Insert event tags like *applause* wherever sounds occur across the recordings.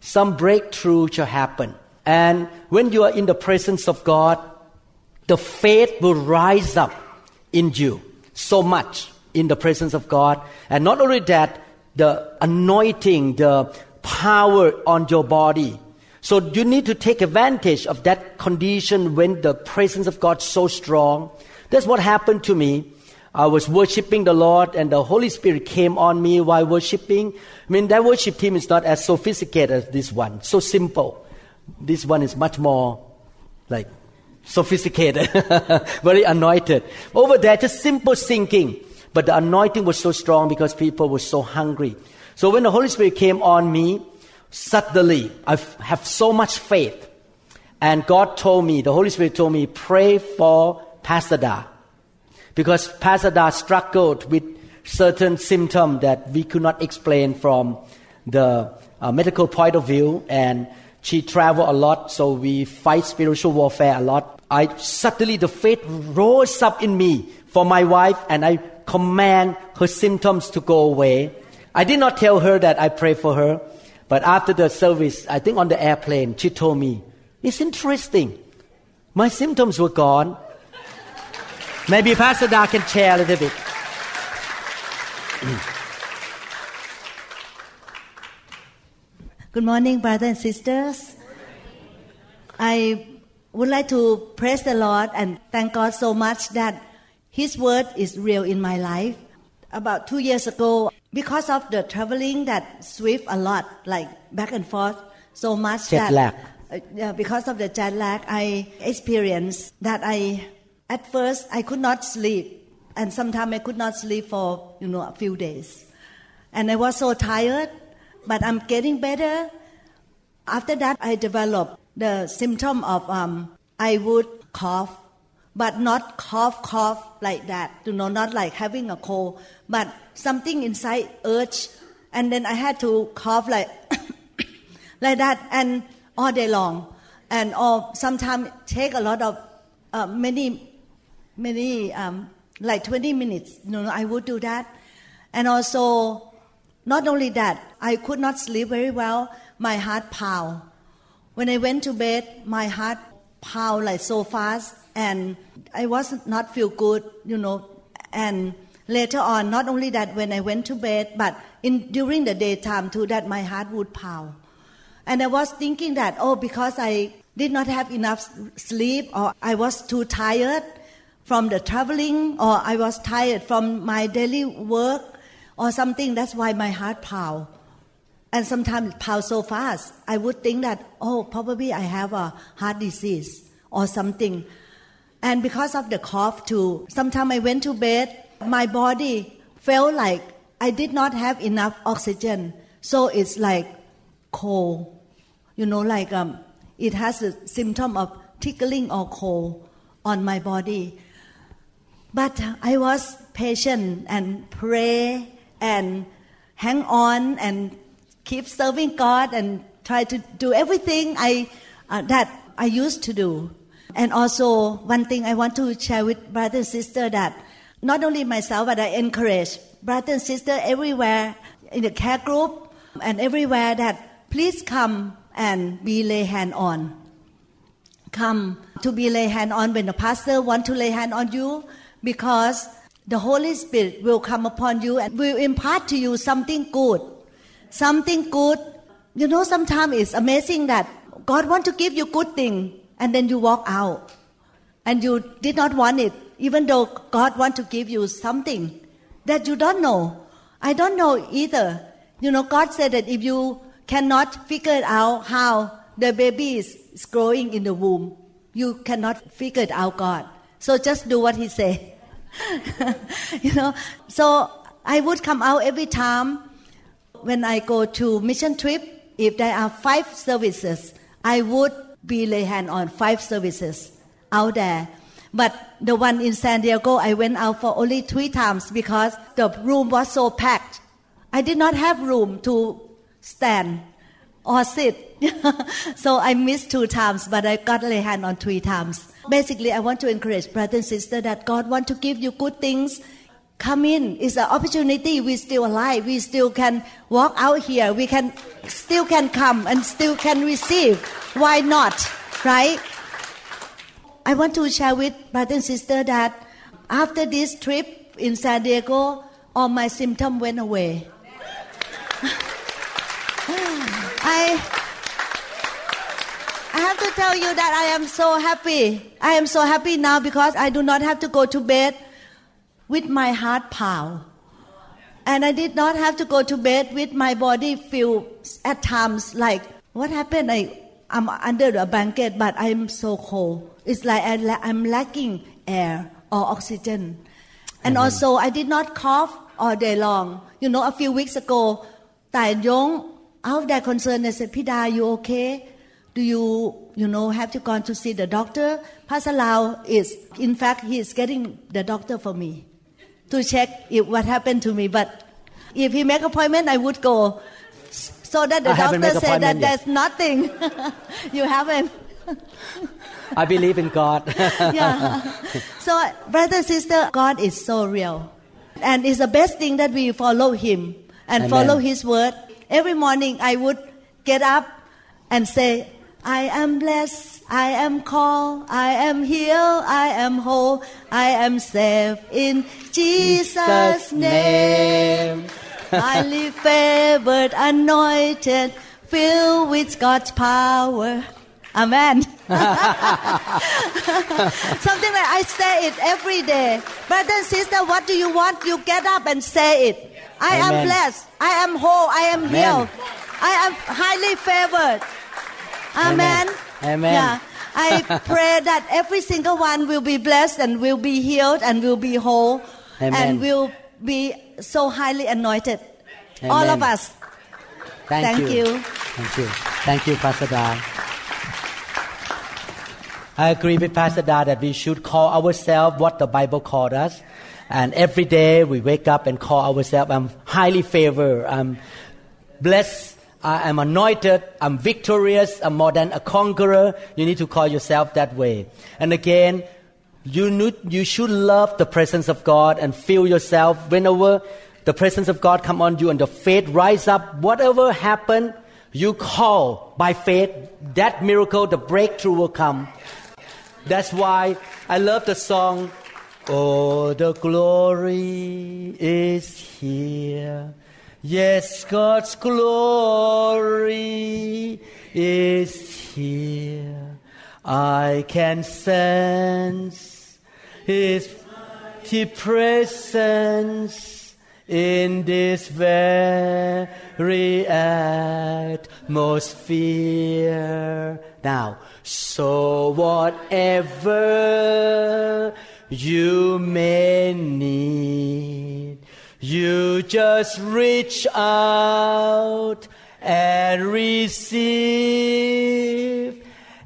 some breakthrough shall happen. And when you are in the presence of God, the faith will rise up in you so much in the presence of God. And not only that, the anointing, the power on your body. So you need to take advantage of that condition when the presence of God is so strong. That's what happened to me. I was worshiping the Lord and the Holy Spirit came on me while worshiping. I mean, that worship team is not as sophisticated as this one. So simple. This one is much more like sophisticated, *laughs* very anointed. Over there, just simple singing. But the anointing was so strong because people were so hungry. So when the Holy Spirit came on me, suddenly I have so much faith. And God told me, the Holy Spirit told me, pray for Pastor Da. Because Pastor Da struggled with certain symptoms that we could not explain from the uh, medical point of view. And she traveled a lot, so we fight spiritual warfare a lot. I suddenly the faith rose up in me for my wife, and I command her symptoms to go away. I did not tell her that I pray for her, but after the service, I think on the airplane, she told me, "It's interesting. My symptoms were gone." Maybe Pastor Da can share a little bit. Good morning, brothers and sisters. I would like to praise the Lord and thank God so much that His word is real in my life. About two years ago, because of the traveling that swift a lot, like back and forth, so much Jet that lag. uh, yeah, because of the jet lag, I experienced that I at first I could not sleep, and sometimes I could not sleep for you know a few days, and I was so tired. But I'm getting better. After that, I developed the symptom of um, I would cough, but not cough cough like that. You know, not like having a cold, but something inside urge, and then I had to cough like *coughs* like that and all day long and or sometimes take a lot of uh, many many um, like 20 minutes. No, no, i would do that. And also not only that i could not sleep very well. My heart pound when i went to bed my heart pound like so fast and i was not feel good you know. And later on not only that when i went to bed but in during the daytime too that my heart would pound and I was thinking that, oh, because I did not have enough sleep, or I was too tired from the traveling, or I was tired from my daily work, or something, that's why my heart pound. And sometimes it pounds so fast. I would think that, oh, probably I have a heart disease or something. And because of the cough too, sometimes I went to bed, my body felt like I did not have enough oxygen. So it's like cold. You know, like um, it has a symptom of tickling or cold on my body. But I was patient and pray and hang on and keep serving God and try to do everything I uh, that I used to do. And also one thing I want to share with brother and sister that not only myself but I encourage brother and sister everywhere in the care group and everywhere that please come and be lay hand on. Come to be lay hand on when the pastor want to lay hand on you because the Holy Spirit will come upon you and will impart to you something good. Something good. You know, sometimes it's amazing that God want to give you good thing and then you walk out and you did not want it even though God want to give you something that you don't know. I don't know either. You know, God said that if you cannot figure out how the baby is, is growing in the womb, you cannot figure it out, God. So just do what He say. *laughs* you know, so I would come out every time when I go to mission trip if there are five services, I would be lay hand on five services out there. But the one in San Diego, I went out for only three times because the room was so packed. I did not have room to stand or sit. *laughs* so I missed two times, but I got lay hand on three times. Basically, I want to encourage brother and sister that God want to give you good things. Come in. It's an opportunity. We still alive. We still can walk out here. We can still can come and still can receive. Why not? Right? I want to share with brother and sister that after this trip in San Diego, all my symptoms went away. *laughs* I I have to tell you that I am so happy. I am so happy now because I do not have to go to bed with my heart pound. And I did not have to go to bed with my body feel at times like what happened? I I'm under a blanket, but I'm so cold. It's like I, I'm lacking air or oxygen. And mm-hmm. also, I did not cough all day long. You know, a few weeks ago, Tai Yong, out there concerned, they said, Pida, you okay? Do you, you know, have to gone to see the doctor? Pastor Lau is, in fact, he is getting the doctor for me to check if what happened to me. But if he make appointment, I would go. So that the I doctor said that yet. there's nothing. *laughs* you haven't. *laughs* I believe in God. *laughs* yeah. So, brother, sister, God is so real. And it's the best thing that we follow Him and Amen. follow His word. Every morning I would get up and say, I am blessed, I am called, I am healed, I am whole, I am saved in Jesus' name. Highly favored, anointed, filled with God's power. Amen. *laughs* Something like I say it every day. Brother and sister, what do you want? You get up and say it. I am blessed. I am whole. I am Amen. healed. I am highly favored. Amen. Amen. Yeah. I *laughs* pray that every single one will be blessed and will be healed and will be whole Amen. and will be so highly anointed. All of us. Thank, Thank you. you. Thank you. Thank you, Pastor Da. I agree with Pastor Da that we should call ourselves what the Bible called us. And every day we wake up and call ourselves, I'm highly favored, I'm blessed, I am anointed, I'm victorious, I'm more than a conqueror. You need to call yourself that way. And again, you, need, you should love the presence of God and feel yourself whenever the presence of God come on you and the faith rise up. Whatever happen, you call by faith. That miracle, the breakthrough will come. That's why I love the song. Oh, the glory is here. Yes, God's glory is here. I can sense His presence in this very atmosphere. Now, so whatever you may need, you just reach out and receive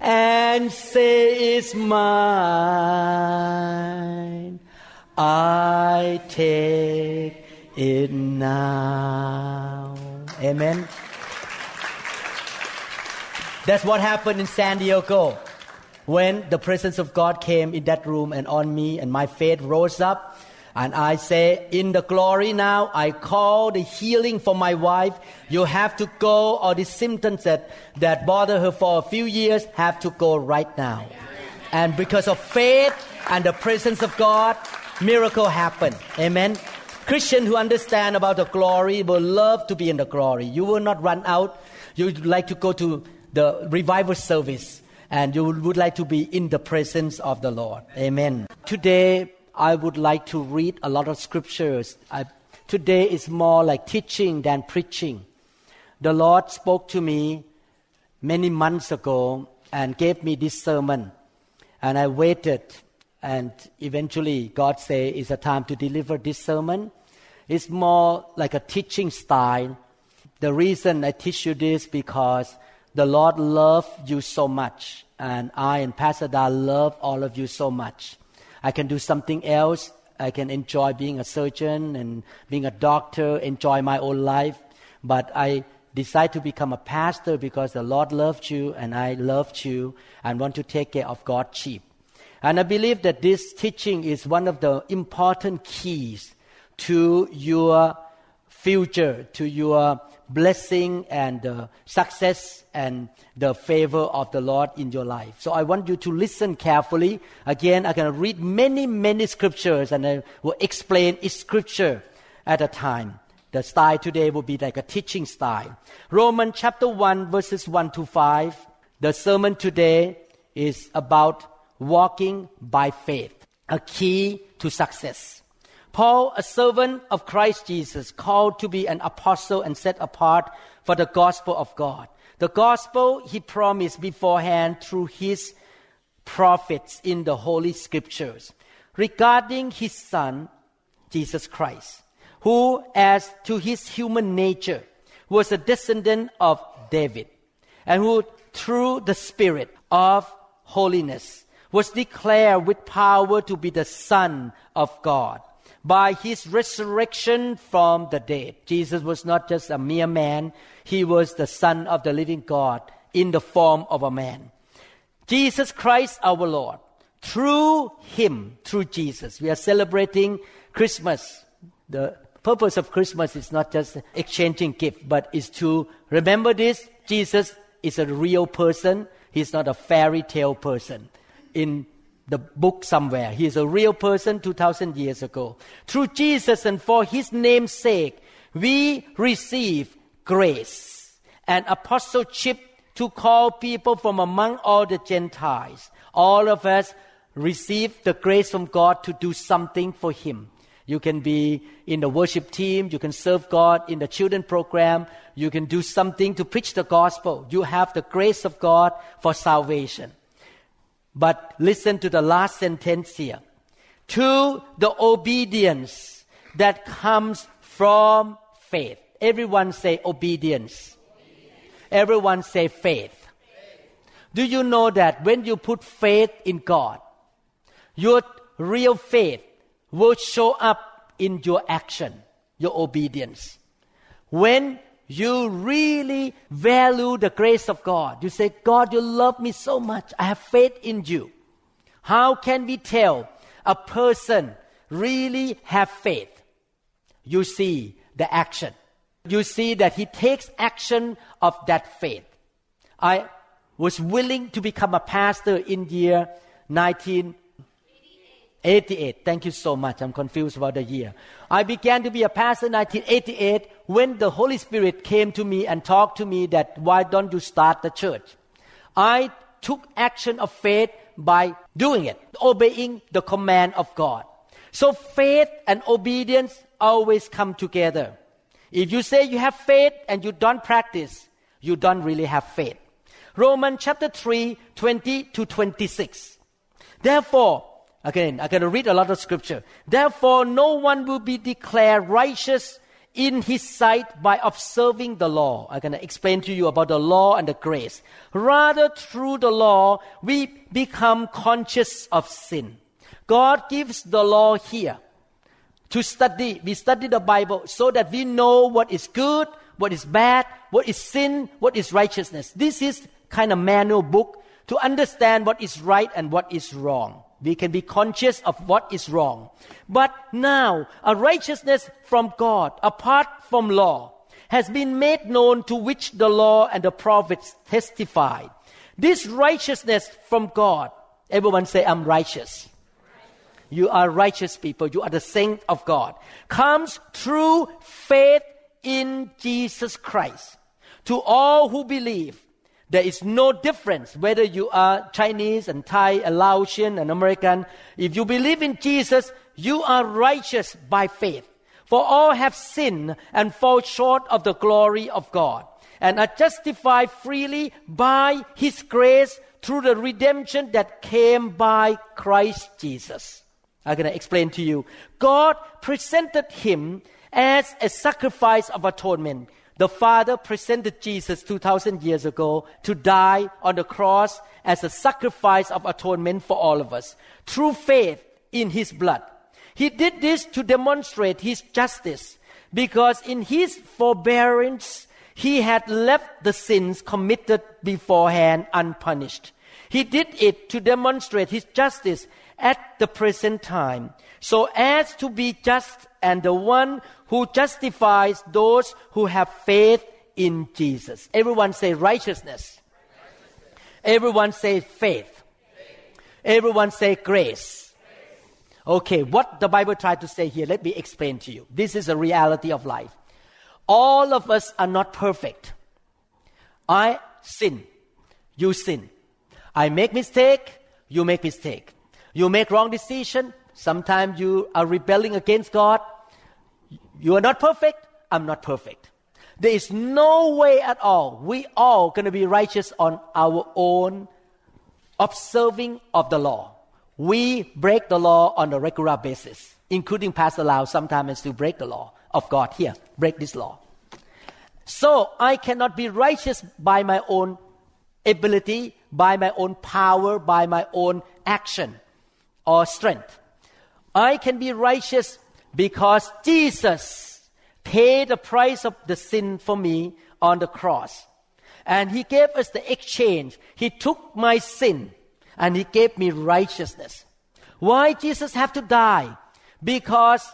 and say it's mine. I take it now. Amen. That's what happened in San Diego when the presence of God came in that room and on me, and my faith rose up. And I say, in the glory now, I call the healing for my wife. You have to go, or the symptoms that, that bother her for a few years have to go right now. And because of faith and the presence of God, miracle happen. Amen. Christian who understand about the glory will love to be in the glory. You will not run out. You would like to go to the revival service and you would like to be in the presence of the Lord. Amen. Today, I would like to read a lot of scriptures. I, today is more like teaching than preaching. The Lord spoke to me many months ago and gave me this sermon. And I waited, and eventually God said it's a time to deliver this sermon. It's more like a teaching style. The reason I teach you this because the Lord loved you so much, and I and Pastor Da love all of you so much. I can do something else. I can enjoy being a surgeon and being a doctor, enjoy my own life. But I decide to become a pastor because the Lord loved you and I loved you and want to take care of God's sheep. And I believe that this teaching is one of the important keys to your future, to your blessing and uh, success and the favor of the Lord in your life. So I want you to listen carefully. Again, going to read many, many scriptures and I will explain each scripture at a time. The style today will be like a teaching style. Romans chapter 1 verses 1 to 5. The sermon today is about walking by faith, a key to success. Paul, a servant of Christ Jesus, called to be an apostle and set apart for the gospel of God. The gospel he promised beforehand through his prophets in the Holy Scriptures regarding his son, Jesus Christ, who, as to his human nature, was a descendant of David, and who, through the Spirit of holiness, was declared with power to be the Son of God by his resurrection from the dead. Jesus was not just a mere man, he was the Son of the living God in the form of a man. Jesus Christ our Lord. Through him, through Jesus, we are celebrating Christmas. The purpose of Christmas is not just exchanging gifts, but is to remember this Jesus is a real person, he's not a fairy tale person. In the book somewhere. He is a real person 2000 years ago. Through Jesus and for his name's sake, we receive grace and apostleship to call people from among all the Gentiles. All of us receive the grace from God to do something for him. You can be in the worship team, you can serve God in the children program, you can do something to preach the gospel. You have the grace of God for salvation. But listen to the last sentence here. To the obedience that comes from faith. Everyone say obedience. Everyone say faith. Do you know that when you put faith in God, your real faith will show up in your action, your obedience. When you really value the grace of God. You say, God, you love me so much. I have faith in you. How can we tell a person really have faith? You see the action. You see that he takes action of that faith. I was willing to become a pastor in year 19 88. Thank you so much. I'm confused about the year. I began to be a pastor in 1988 when the Holy Spirit came to me and talked to me that why don't you start the church? I took action of faith by doing it, obeying the command of God. So faith and obedience always come together. If you say you have faith and you don't practice, you don't really have faith. Romans chapter 3, 20 to 26. Therefore, Again, I'm going to read a lot of scripture. Therefore, no one will be declared righteous in his sight by observing the law. I'm going to explain to you about the law and the grace. Rather, through the law, we become conscious of sin. God gives the law here to study. We study the Bible so that we know what is good, what is bad, what is sin, what is righteousness. This is kind of manual book to understand what is right and what is wrong. We can be conscious of what is wrong. But now, a righteousness from God, apart from law, has been made known to which the law and the prophets testified. This righteousness from God, everyone say, I'm righteous. You are righteous people. You are the saint of God. Comes through faith in Jesus Christ. To all who believe, there is no difference whether you are Chinese and Thai and Laotian and American. If you believe in Jesus, you are righteous by faith. For all have sinned and fall short of the glory of God and are justified freely by His grace through the redemption that came by Christ Jesus. I'm going to explain to you. God presented Him as a sacrifice of atonement The Father presented Jesus 2,000 years ago to die on the cross as a sacrifice of atonement for all of us through faith in His blood. He did this to demonstrate His justice because in His forbearance, He had left the sins committed beforehand unpunished. He did it to demonstrate His justice at the present time so as to be just and the one who justifies those who have faith in Jesus. Everyone say righteousness. Everyone say faith. Everyone say grace. Okay, what the Bible tried to say here, let me explain to you. This is a reality of life. All of us are not perfect. I sin. You sin. I make mistake. You make mistake. You make wrong decision. Sometimes you are rebelling against God. You are not perfect. I'm not perfect. There is no way at all. We all going to be righteous on our own observing of the law. We break the law on a regular basis, including Pastor Lau sometimes to break the law of God here, break this law. So I cannot be righteous by my own ability, by my own power, by my own action or strength. I can be righteous because Jesus paid the price of the sin for me on the cross. And He gave us the exchange. He took my sin and He gave me righteousness. Why Jesus have to die? Because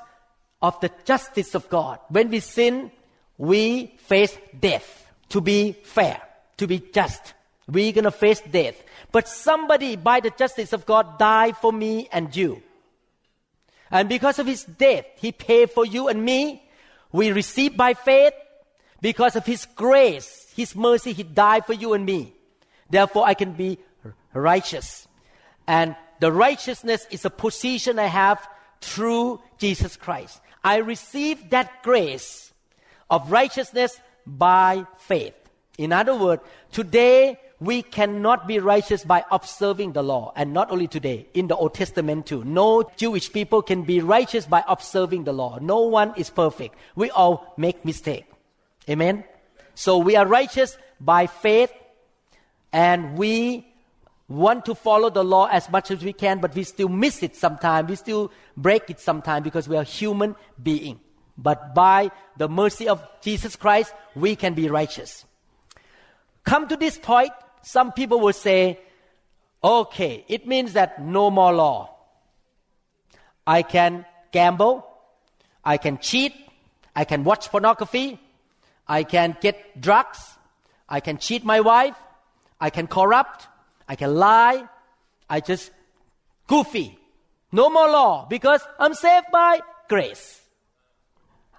of the justice of God. When we sin, we face death. To be fair, to be just, we're gonna face death. But somebody, by the justice of God, died for me and you. And because of his death, he paid for you and me. We receive by faith. Because of his grace, his mercy, he died for you and me. Therefore, I can be righteous. And the righteousness is a position I have through Jesus Christ. I receive that grace of righteousness by faith. In other words, today we cannot be righteous by observing the law. And not only today, in the Old Testament too. No Jewish people can be righteous by observing the law. No one is perfect. We all make mistake. Amen. So we are righteous by faith and we want to follow the law as much as we can, but we still miss it sometimes. We still break it sometimes because we are human being. But by the mercy of Jesus Christ, we can be righteous. Come to this point, some people will say, okay, it means that no more law. I can gamble, I can cheat, I can watch pornography, I can get drugs, I can cheat my wife, I can corrupt, I can lie, I just goofy. No more law because I'm saved by grace.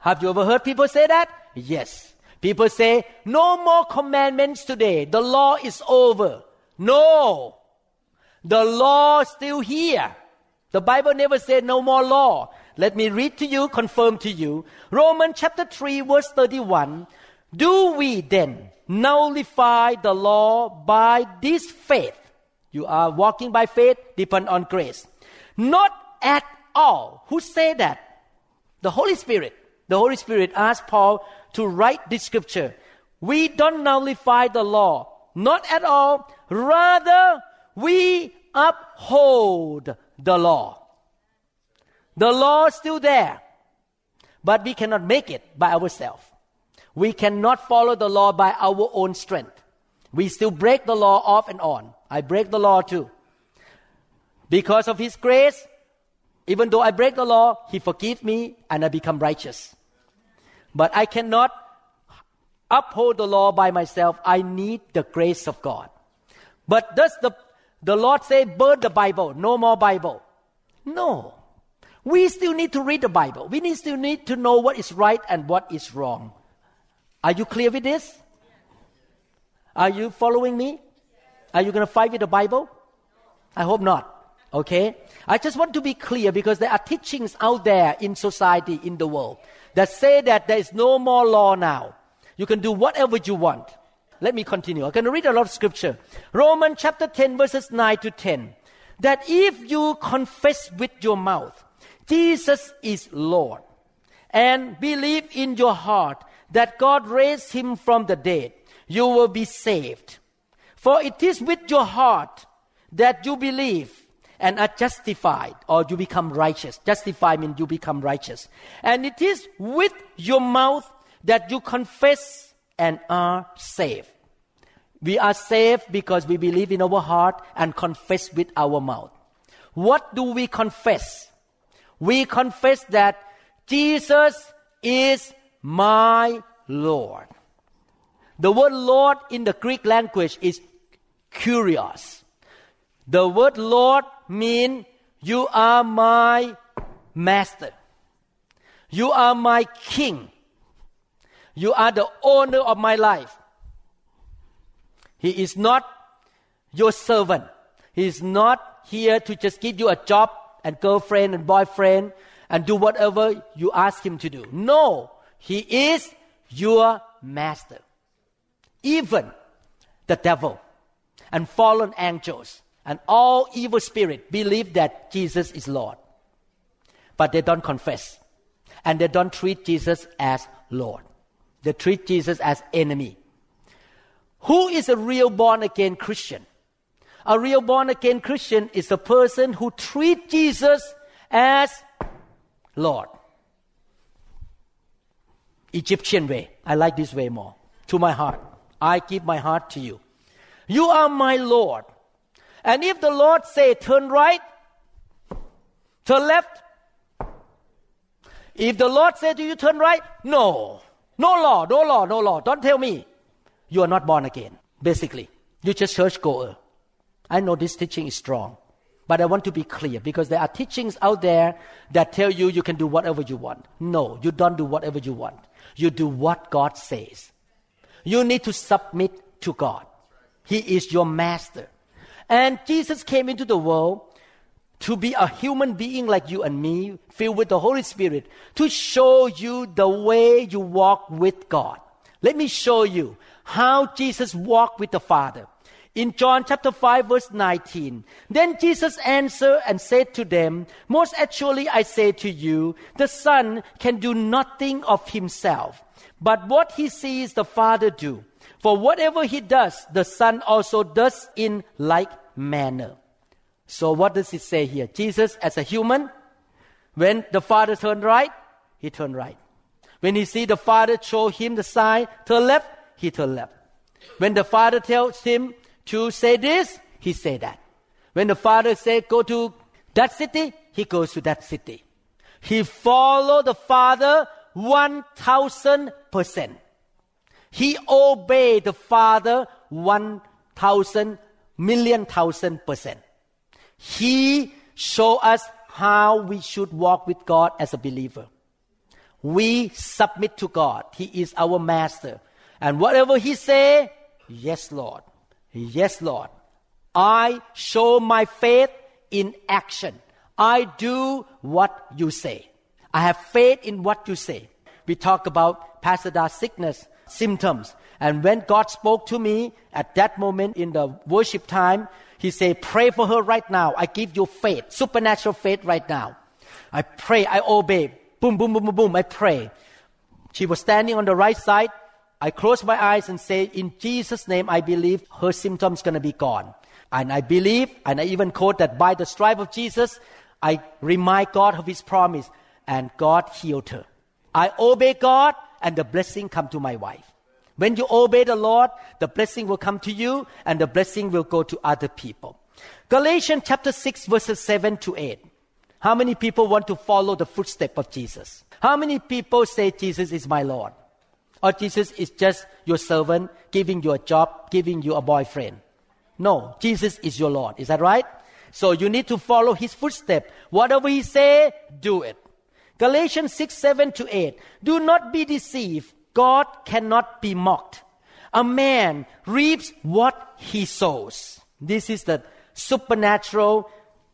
Have you ever heard people say that? Yes. People say, no more commandments today. The law is over. No. The law is still here. The Bible never said no more law. Let me read to you, confirm to you. Romans chapter 3 verse 31. Do we then nullify the law by this faith? You are walking by faith, depend on grace. Not at all. Who said that? The Holy Spirit. The Holy Spirit asked Paul to write this scripture. We don't nullify the law. Not at all. Rather, we uphold the law. The law is still there, but we cannot make it by ourselves. We cannot follow the law by our own strength. We still break the law off and on. I break the law too. Because of His grace, even though I break the law, He forgives me and I become righteous. But I cannot uphold the law by myself. I need the grace of God. But does the, the Lord say, burn the Bible, no more Bible? No. We still need to read the Bible. We need, still need to know what is right and what is wrong. Are you clear with this? Are you following me? Are you going to fight with the Bible? I hope not. Okay? I just want to be clear because there are teachings out there in society, in the world, that say that there is no more law now. You can do whatever you want. Let me continue. I'm going to read a lot of scripture. Romans chapter 10 verses 9 to 10. That if you confess with your mouth, Jesus is Lord, and believe in your heart that God raised him from the dead, you will be saved. For it is with your heart that you believe and are justified, or you become righteous. Justify means you become righteous. And it is with your mouth that you confess and are saved. We are saved because we believe in our heart and confess with our mouth. What do we confess? We confess that Jesus is my Lord. The word Lord in the Greek language is kurios. The word Lord means you are my master. You are my king. You are the owner of my life. He is not your servant. He is not here to just give you a job and girlfriend and boyfriend and do whatever you ask him to do. No, he is your master. Even the devil and fallen angels and all evil spirit believe that Jesus is Lord. But they don't confess. And they don't treat Jesus as Lord. They treat Jesus as enemy. Who is a real born again Christian? A real born again Christian is a person who treats Jesus as Lord. Egyptian way. I like this way more. To my heart. I give my heart to you. You are my Lord. And if the Lord say turn right, turn left, if the Lord say to you turn right, no. No law, no law, no law. Don't tell me you are not born again. Basically, you're just church goer. I know this teaching is strong, but I want to be clear because there are teachings out there that tell you you can do whatever you want. No, you don't do whatever you want. You do what God says. You need to submit to God. He is your master. And Jesus came into the world to be a human being like you and me, filled with the Holy Spirit, to show you the way you walk with God. Let me show you how Jesus walked with the Father. In John chapter 5 verse 19, then Jesus answered and said to them, Most actually I say to you, the Son can do nothing of himself, but what he sees the Father do. For whatever he does, the Son also does in like manner. So what does it say here? Jesus as a human, when the Father turned right, he turned right. When he see the Father show him the sign, turn left, he turned left. When the Father tells him to say this, he say that. When the Father say go to that city, he goes to that city. He follow the Father one thousand percent. He obeyed the Father one thousand million thousand percent. He showed us how we should walk with God as a believer. We submit to God. He is our master. And whatever He say, yes, Lord. Yes, Lord. I show my faith in action. I do what you say. I have faith in what you say. We talk about Pastor sickness, symptoms. And when God spoke to me at that moment in the worship time, He said, pray for her right now. I give you faith, supernatural faith right now. I pray, I obey. Boom, boom, boom, boom, boom, I pray. She was standing on the right side. I close my eyes and say, in Jesus' name, I believe her symptoms gonna be gone. And I believe, and I even quote that by the stripe of Jesus, I remind God of His promise, and God healed her. I obey God, and the blessing come to my wife. When you obey the Lord, the blessing will come to you, and the blessing will go to other people. Galatians chapter 6 verses 7 to 8. How many people want to follow the footstep of Jesus? How many people say Jesus is my Lord? Or Jesus is just your servant, giving you a job, giving you a boyfriend. No, Jesus is your Lord. Is that right? So you need to follow his footstep. Whatever he say, do it. Galatians 6, 7 to 8. Do not be deceived. God cannot be mocked. A man reaps what he sows. This is the supernatural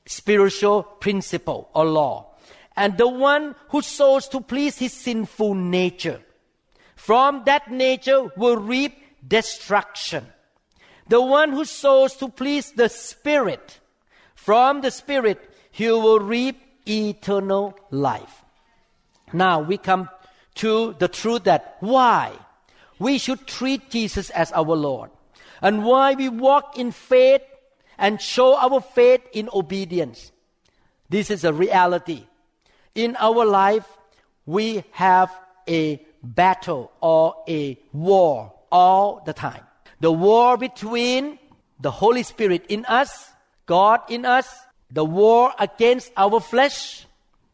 spiritual principle or law. And the one who sows to please his sinful nature from that nature will reap destruction. The one who sows to please the Spirit, from the Spirit, he will reap eternal life. Now we come to the truth that why we should treat Jesus as our Lord and why we walk in faith and show our faith in obedience. This is a reality. In our life, we have a battle or a war all the time. The war between the Holy Spirit in us, God in us, the war against our flesh,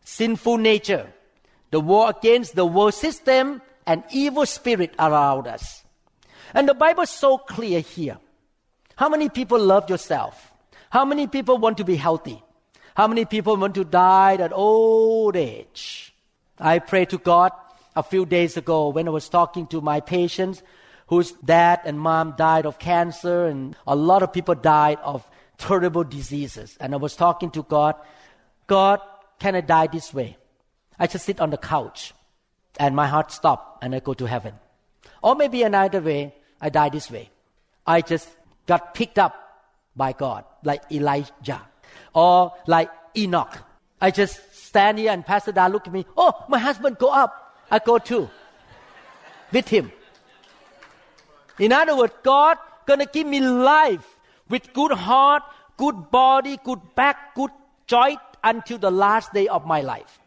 sinful nature, the war against the world system and evil spirit around us. And the Bible is so clear here. How many people love yourself? How many people want to be healthy? How many people want to die at old age? I prayed to God a few days ago when I was talking to my patients whose dad and mom died of cancer and a lot of people died of terrible diseases. And I was talking to God, God, can I die this way? I just sit on the couch and my heart stopped and I go to heaven. Or maybe another way, I die this way. I just got picked up by God, like Elijah, or like Enoch. I just stand here and Pastor Da look at me. Oh, my husband go up. I go too, with him. In other words, God gonna give me life with good heart, good body, good back, good joint until the last day of my life.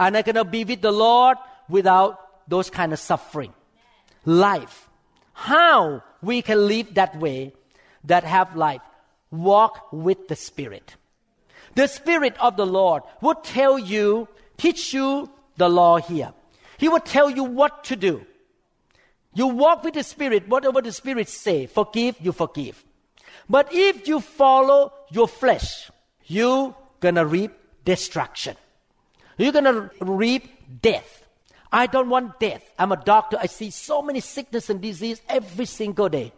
And I'm gonna be with the Lord without those kind of suffering. Life. How we can live that way that have life? Walk with the Spirit. The Spirit of the Lord will tell you, teach you the law here. He will tell you what to do. You walk with the Spirit, whatever the Spirit say, forgive, you forgive. But if you follow your flesh, you gonna reap destruction. You're gonna reap death. I don't want death. I'm a doctor. I see so many sickness and disease every single day.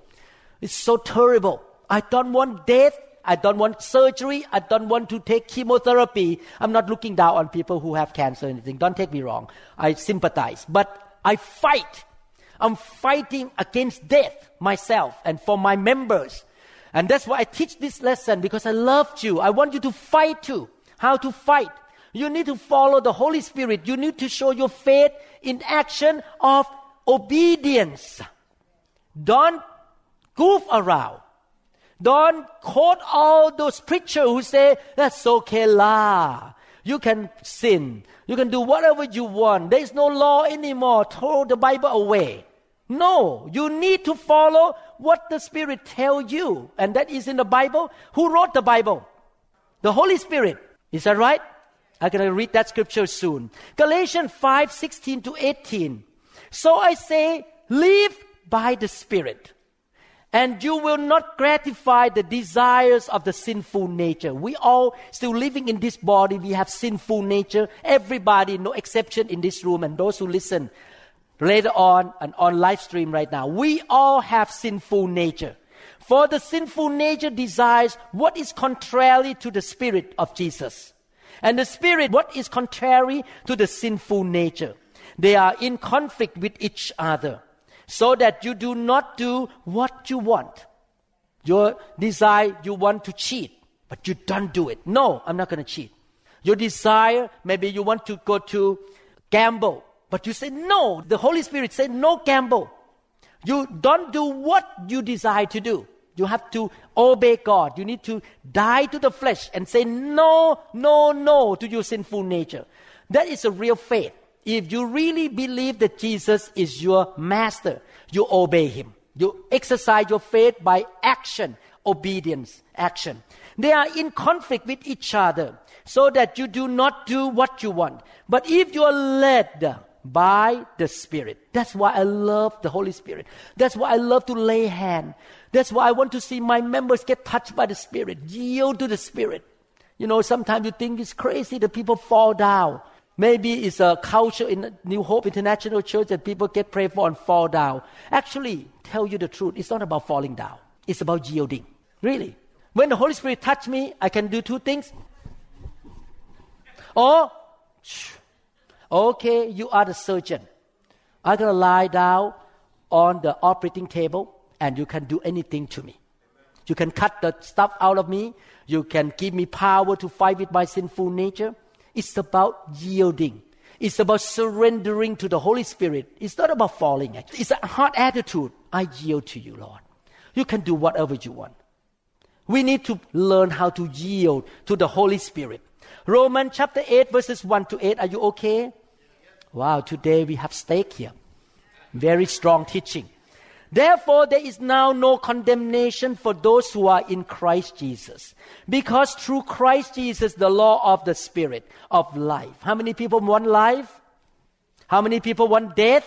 It's so terrible. I don't want death. I don't want surgery. I don't want to take chemotherapy. I'm not looking down on people who have cancer or anything. Don't take me wrong. I sympathize. But I fight. I'm fighting against death myself and for my members. And that's why I teach this lesson because I loved you. I want you to fight too. How to fight. You need to follow the Holy Spirit. You need to show your faith in action of obedience. Don't goof around. Don't quote all those preachers who say, that's okay lah. You can sin. You can do whatever you want. There is no law anymore. Throw the Bible away. No, you need to follow what the Spirit tell you. And that is in the Bible. Who wrote the Bible? The Holy Spirit. Is that right? I'm going to read that scripture soon. Galatians 5, 16 to 18. So I say, live by the Spirit and you will not gratify the desires of the sinful nature. We all still living in this body, we have sinful nature. Everybody, no exception in this room, and those who listen later on and on live stream right now, we all have sinful nature. For the sinful nature desires what is contrary to the spirit of Jesus. And the spirit, what is contrary to the sinful nature. They are in conflict with each other so that you do not do what you want. Your desire, you want to cheat, but you don't do it. No, I'm not going to cheat. Your desire, maybe you want to go to gamble, but you say no. The Holy Spirit said no gamble. You don't do what you desire to do. You have to obey God. You need to die to the flesh and say no, no, no to your sinful nature. That is a real faith. If you really believe that Jesus is your master, you obey him. You exercise your faith by action, obedience, action. They are in conflict with each other so that you do not do what you want. But if you are led by the Spirit, that's why I love the Holy Spirit. That's why I love to lay hand. That's why I want to see my members get touched by the Spirit, yield to the Spirit. You know, sometimes you think it's crazy that people fall down. Maybe it's a culture in New Hope International Church that people get prayed for and fall down. Actually, tell you the truth, it's not about falling down. It's about yielding. Really. When the Holy Spirit touch me, I can do two things. Or, okay, you are the surgeon. I'm going to lie down on the operating table and you can do anything to me. You can cut the stuff out of me. You can give me power to fight with my sinful nature. It's about yielding. It's about surrendering to the Holy Spirit. It's not about falling. It's a hard attitude. I yield to you, Lord. You can do whatever you want. We need to learn how to yield to the Holy Spirit. Romans chapter 8, verses 1 to 8. Are you okay? Wow, today we have steak here. Very strong teaching. Therefore, there is now no condemnation for those who are in Christ Jesus. Because through Christ Jesus, the law of the Spirit of life. How many people want life? How many people want death?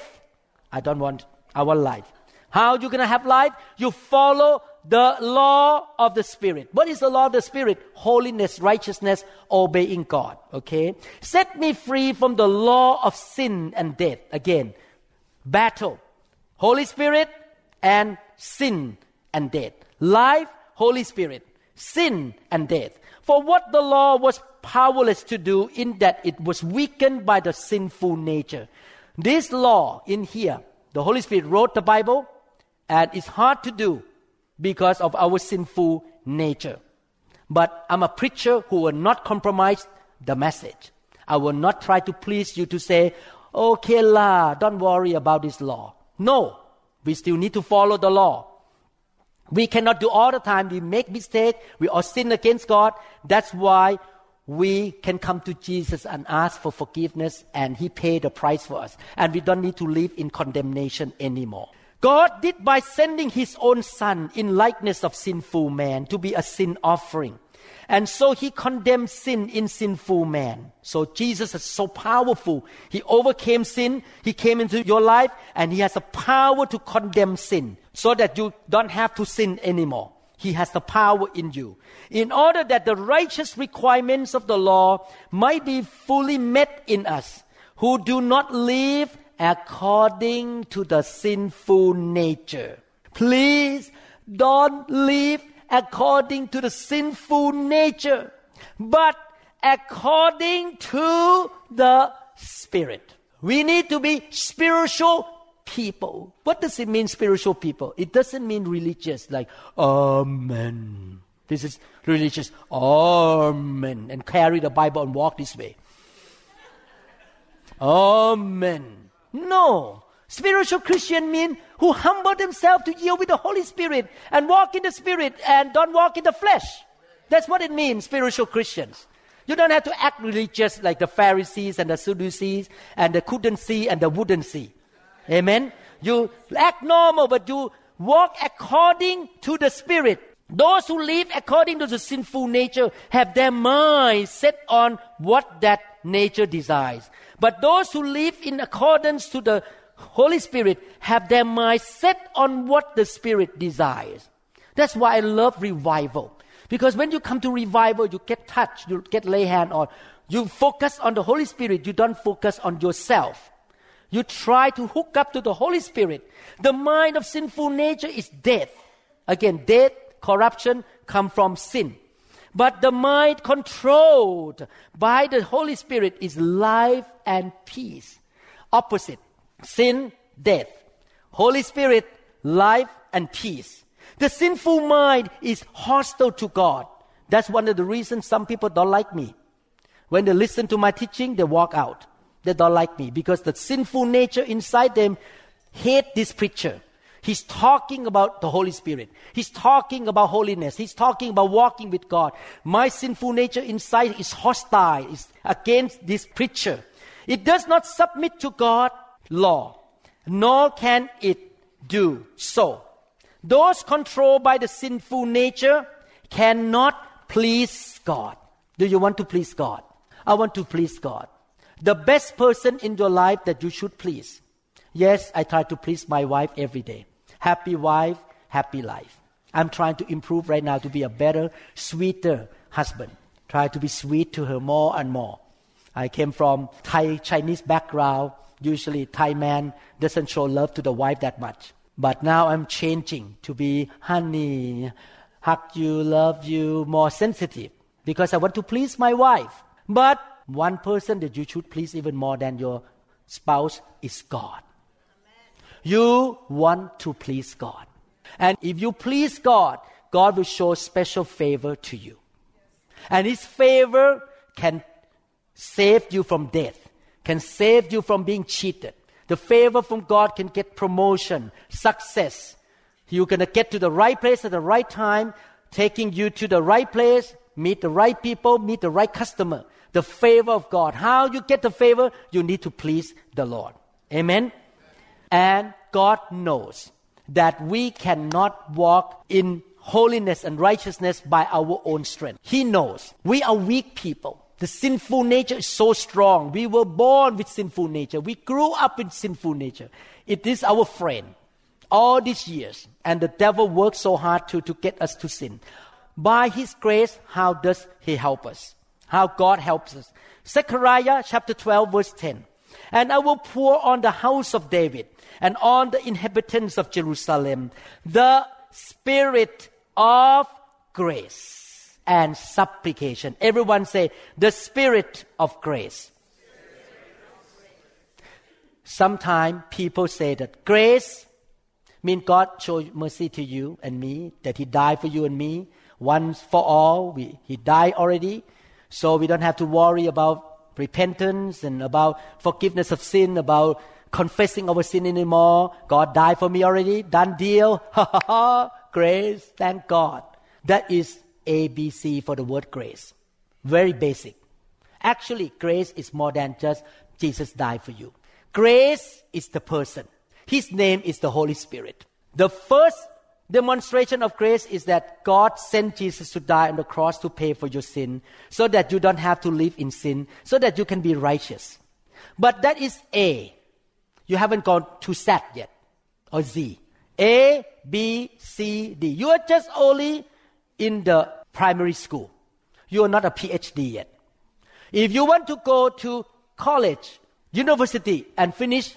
I don't want, I want life. How you gonna have life? You follow the law of the Spirit. What is the law of the Spirit? Holiness, righteousness, obeying God. Okay? Set me free from the law of sin and death. Again, battle. Holy Spirit, and sin and death. Life, Holy Spirit, sin and death. For what the law was powerless to do in that it was weakened by the sinful nature. This law in here, the Holy Spirit wrote the Bible and it's hard to do because of our sinful nature. But I'm a preacher who will not compromise the message. I will not try to please you to say, okay la, don't worry about this law. No, we still need to follow the law. We cannot do all the time. We make mistake. We all sin against God. That's why we can come to Jesus and ask for forgiveness and He paid the price for us. And we don't need to live in condemnation anymore. God did by sending His own Son in likeness of sinful man to be a sin offering. And so he condemned sin in sinful man. So Jesus is so powerful. He overcame sin. He came into your life and he has the power to condemn sin so that you don't have to sin anymore. He has the power in you. In order that the righteous requirements of the law might be fully met in us who do not live according to the sinful nature. Please don't live according to the sinful nature, but according to the Spirit. We need to be spiritual people. What does it mean, spiritual people? It doesn't mean religious, like, Amen. This is religious, Amen, and carry the Bible and walk this way. Amen. No. Spiritual Christian mean who humble themselves to yield with the Holy Spirit and walk in the Spirit and don't walk in the flesh. That's what it means, spiritual Christians. You don't have to act religious like the Pharisees and the Sadducees and the couldn't see and the wouldn't see. Amen. You act normal, but you walk according to the Spirit. Those who live according to the sinful nature have their mind set on what that nature desires. But those who live in accordance to the Holy Spirit have their mind set on what the Spirit desires. That's why I love revival. Because when you come to revival, you get touched, you get lay hand on. You focus on the Holy Spirit, you don't focus on yourself. You try to hook up to the Holy Spirit. The mind of sinful nature is death. Again, death, corruption come from sin. But the mind controlled by the Holy Spirit is life and peace. Opposite sin, death. Holy Spirit, life and peace. The sinful mind is hostile to God. That's one of the reasons some people don't like me. When they listen to my teaching, they walk out. They don't like me because the sinful nature inside them hate this preacher. He's talking about the Holy Spirit. He's talking about holiness. He's talking about walking with God. My sinful nature inside is hostile, is against this preacher. It does not submit to God law, nor can it do so. Those controlled by the sinful nature cannot please God. Do you want to please God? I want to please God. The best person in your life that you should please. Yes, I try to please my wife every day. Happy wife, happy life. I'm trying to improve right now to be a better, sweeter husband. Try to be sweet to her more and more. I came from Thai Chinese background usually Thai man doesn't show love to the wife that much. But now I'm changing to be honey, hug you, love you, more sensitive because I want to please my wife. But one person that you should please even more than your spouse is God. You want to please God. And if you please God, God will show special favor to you. And His favor can save you from death can save you from being cheated. The favor from God can get promotion, success. You're going to get to the right place at the right time, taking you to the right place, meet the right people, meet the right customer. The favor of God. How you get the favor? You need to please the Lord. Amen. And God knows that we cannot walk in holiness and righteousness by our own strength. He knows we are weak people. The sinful nature is so strong. We were born with sinful nature. We grew up with sinful nature. It is our friend all these years. And the devil works so hard to, to get us to sin. By his grace, how does he help us? How God helps us. Zechariah chapter 12 verse 10. And I will pour on the house of David and on the inhabitants of Jerusalem the spirit of grace and supplication. Everyone say, the spirit of grace. Sometimes people say that grace means God showed mercy to you and me, that He died for you and me once for all. We, he died already, so we don't have to worry about repentance and about forgiveness of sin, about confessing our sin anymore. God died for me already. Done deal. *laughs* Ha ha ha. Grace. Thank God. That is ABC for the word grace. Very basic. Actually, grace is more than just Jesus died for you. Grace is the person. His name is the Holy Spirit. The first demonstration of grace is that God sent Jesus to die on the cross to pay for your sin so that you don't have to live in sin, so that you can be righteous. But that is A. You haven't gone to Z yet, or Z. A, B, C, D. You are just only in the primary school. You are not a PhD yet. If you want to go to college, university, and finish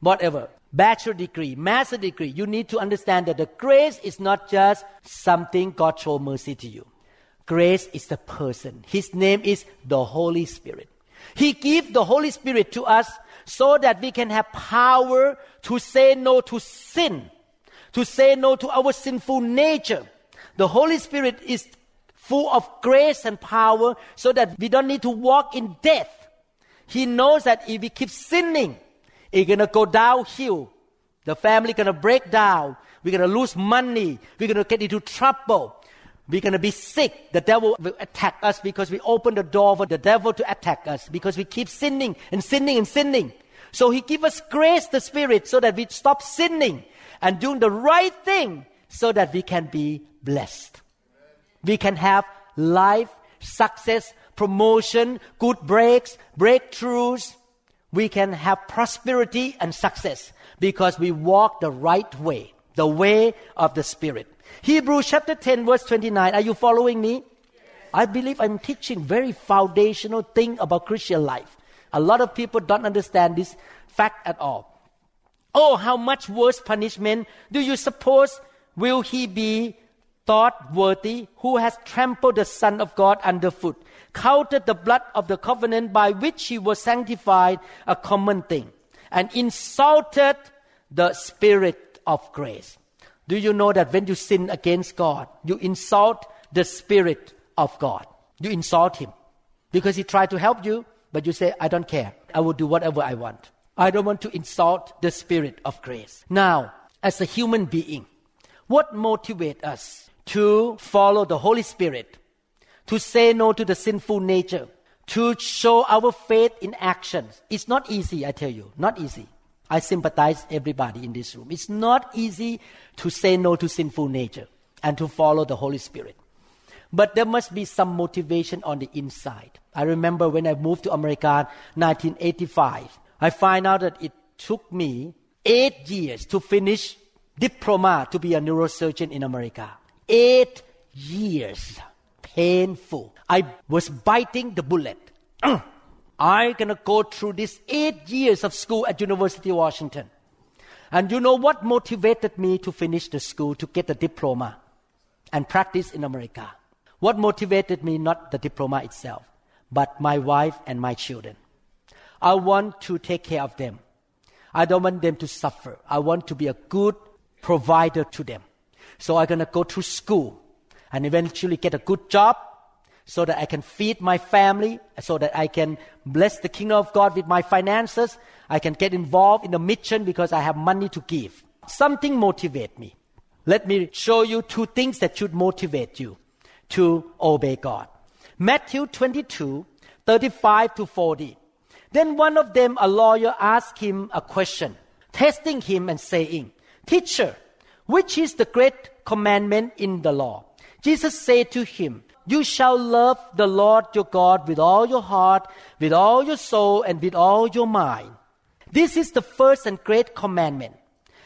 whatever, bachelor degree, master degree, you need to understand that the grace is not just something God show mercy to you. Grace is the person. His name is the Holy Spirit. He gives the Holy Spirit to us so that we can have power to say no to sin, to say no to our sinful nature. The Holy Spirit is full of grace and power so that we don't need to walk in death. He knows that if we keep sinning, it's gonna go downhill. The family gonna break down. We're gonna lose money. We're gonna get into trouble. We're gonna be sick. The devil will attack us because we open the door for the devil to attack us because we keep sinning and sinning and sinning. So he give us grace, the Spirit, so that we stop sinning and doing the right thing so that we can be blessed. We can have life, success, promotion, good breaks, breakthroughs, we can have prosperity and success because we walk the right way, the way of the Spirit. Hebrews chapter 10 verse 29. Are you following me? Yes. I believe I'm teaching very foundational thing about Christian life. A lot of people don't understand this fact at all. Oh, how much worse punishment do you suppose will he be thought worthy who has trampled the Son of God underfoot counted the blood of the covenant by which he was sanctified a common thing, and insulted the Spirit of grace. Do you know that when you sin against God, you insult the Spirit of God? You insult Him because He tried to help you, but you say, I don't care. I will do whatever I want. I don't want to insult the Spirit of grace. Now, as a human being, what motivates us to follow the Holy Spirit to say no to the sinful nature, to show our faith in actions. It's not easy, I tell you, not easy. I sympathize everybody in this room. It's not easy to say no to sinful nature and to follow the Holy Spirit. But there must be some motivation on the inside. I remember when I moved to America 1985, I find out that it took me eight years to finish diploma to be a neurosurgeon in America. Eight years painful. I was biting the bullet. *clears throat* I'm gonna go through these eight years of school at University of Washington. And you know what motivated me to finish the school, to get the diploma and practice in America? What motivated me, not the diploma itself, but my wife and my children. I want to take care of them. I don't want them to suffer. I want to be a good provider to them. So I'm gonna go to school and eventually get a good job so that I can feed my family, so that I can bless the kingdom of God with my finances. I can get involved in the mission because I have money to give. Something motivate me. Let me show you two things that should motivate you to obey God. Matthew 22, 35 to 40. Then one of them, a lawyer, asked him a question, testing him and saying, Teacher, which is the great commandment in the law? Jesus said to him, You shall love the Lord your God with all your heart, with all your soul, and with all your mind. This is the first and great commandment.